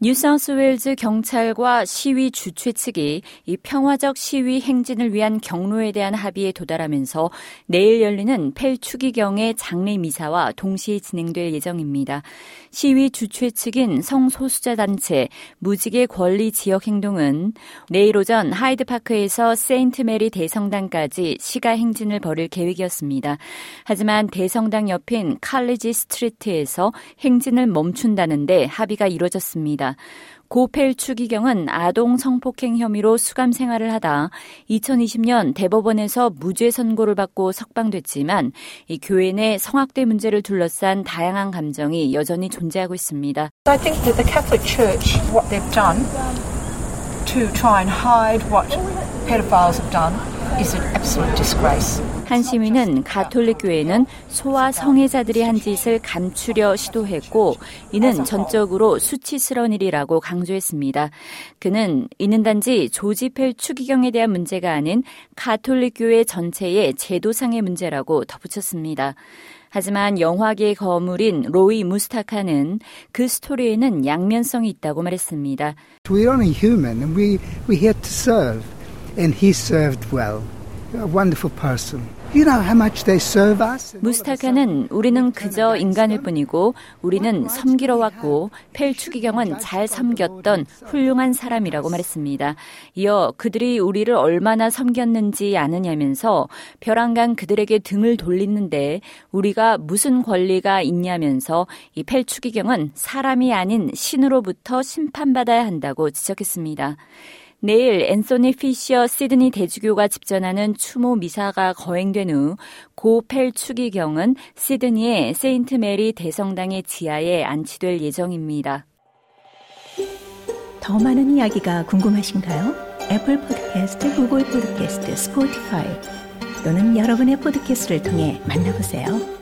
뉴사우스웨일즈 경찰과 시위 주최 측이 이 평화적 시위 행진을 위한 경로에 대한 합의에 도달하면서 내일 열리는 펠 추기경의 장례 미사와 동시에 진행될 예정입니다. 시위 주최 측인 성소수자 단체 무지개 권리 지역 행동은 내일 오전 하이드 파크에서 세인트 메리 대성당까지 시가 행진을 벌일 계획이었습니다. 하지만 대성당 옆인 칼리지 스트리트에서 행진을 멈춘다는데 합의가 이루어졌습니다. 고 펠 추기경은 아동 성폭행 혐의로 수감 생활을 하다 2020년 대법원에서 무죄 선고를 받고 석방됐지만 이 교회 내 성학대 문제를 둘러싼 다양한 감정이 여전히 존재하고 있습니다. I think that the Catholic Church, what they've done to try and hide what pedophiles have done is an absolute disgrace. 한 시민은 가톨릭 교회는 소아 성애자들이 한 짓을 감추려 시도했고 이는 전적으로 수치스러운 일이라고 강조했습니다. 그는 이는 단지 조지 펠 추기경에 대한 문제가 아닌 가톨릭 교회 전체의 제도상의 문제라고 덧붙였습니다. 하지만 영화계의 거물인 로이 무스타카는 그 스토리에는 양면성이 있다고 말했습니다. We're only human and we, we're here to serve. And he served well. 무스타카는 우리는 그저 인간일 뿐이고 우리는 섬기러 왔고 펠추기경은 잘 섬겼던 훌륭한 사람이라고 말했습니다. 이어 그들이 우리를 얼마나 섬겼는지 아느냐면서 별안간 그들에게 등을 돌리는데 우리가 무슨 권리가 있냐면서 이 펠 추기경은 사람이 아닌 신으로부터 심판받아야 한다고 지적했습니다. 내일 앤소니 피셔 시드니 대주교가 집전하는 추모 미사가 거행된 후 고 펠 추기경은 시드니의 세인트 메리 대성당의 지하에 안치될 예정입니다. 더 많은 이야기가 궁금하신가요? 애플 포드캐스트, 구글 포드캐스트, 스포티파이 또는 여러분의 포드캐스트를 통해 만나보세요.